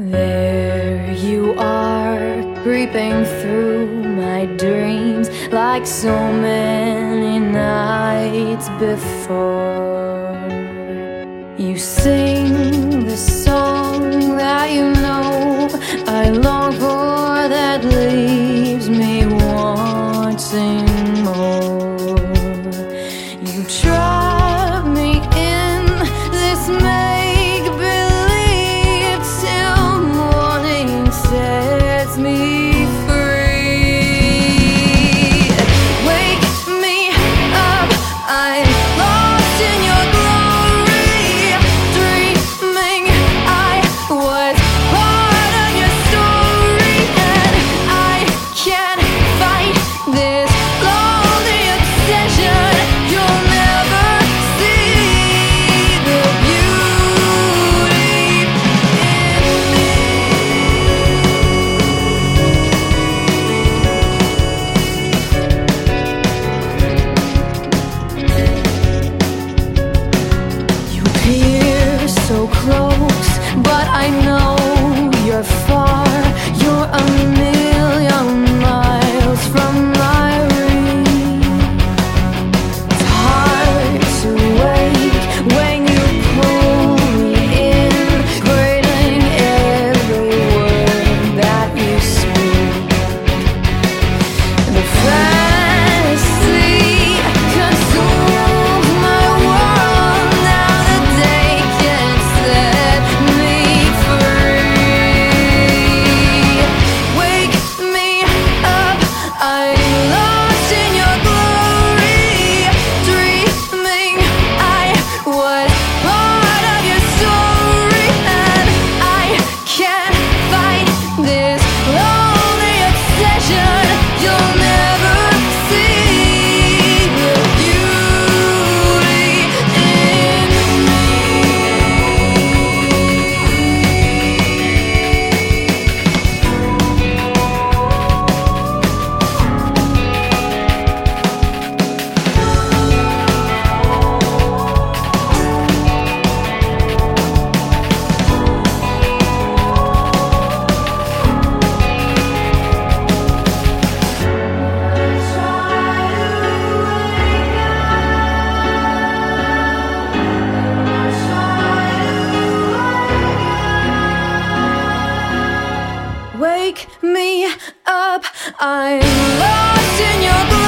There you are, creeping through my dreams like so many nights before. You sing the song that you know I long for, that leaves me wanting more. You try. pick me up. I'm lost in your. glow.